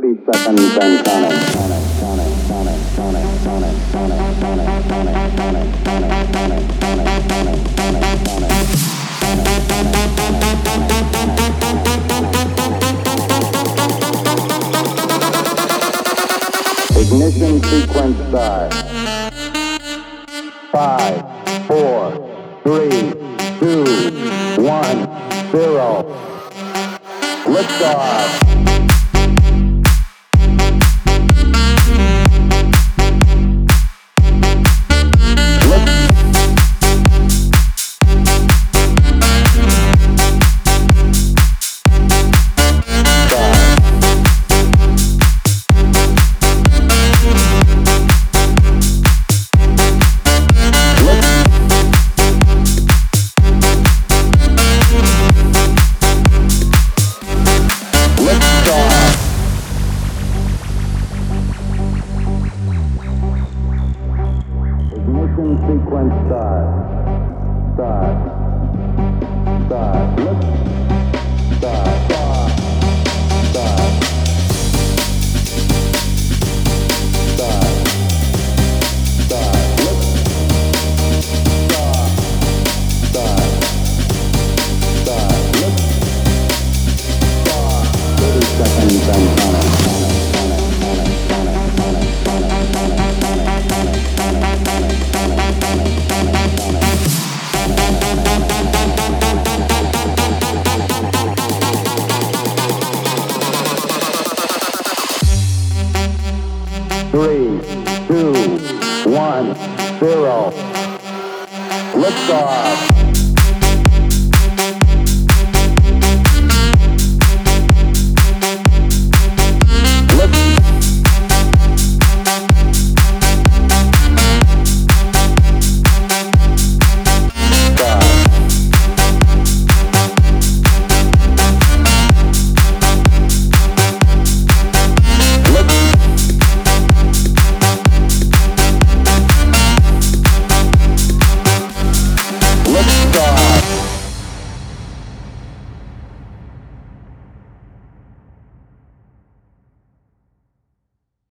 30 seconds and counting. Ignition sequence start. Five, four, three, two, one, zero. Liftoff. time start. Start. Start. Let's Three, two, one, zero. Liftoff.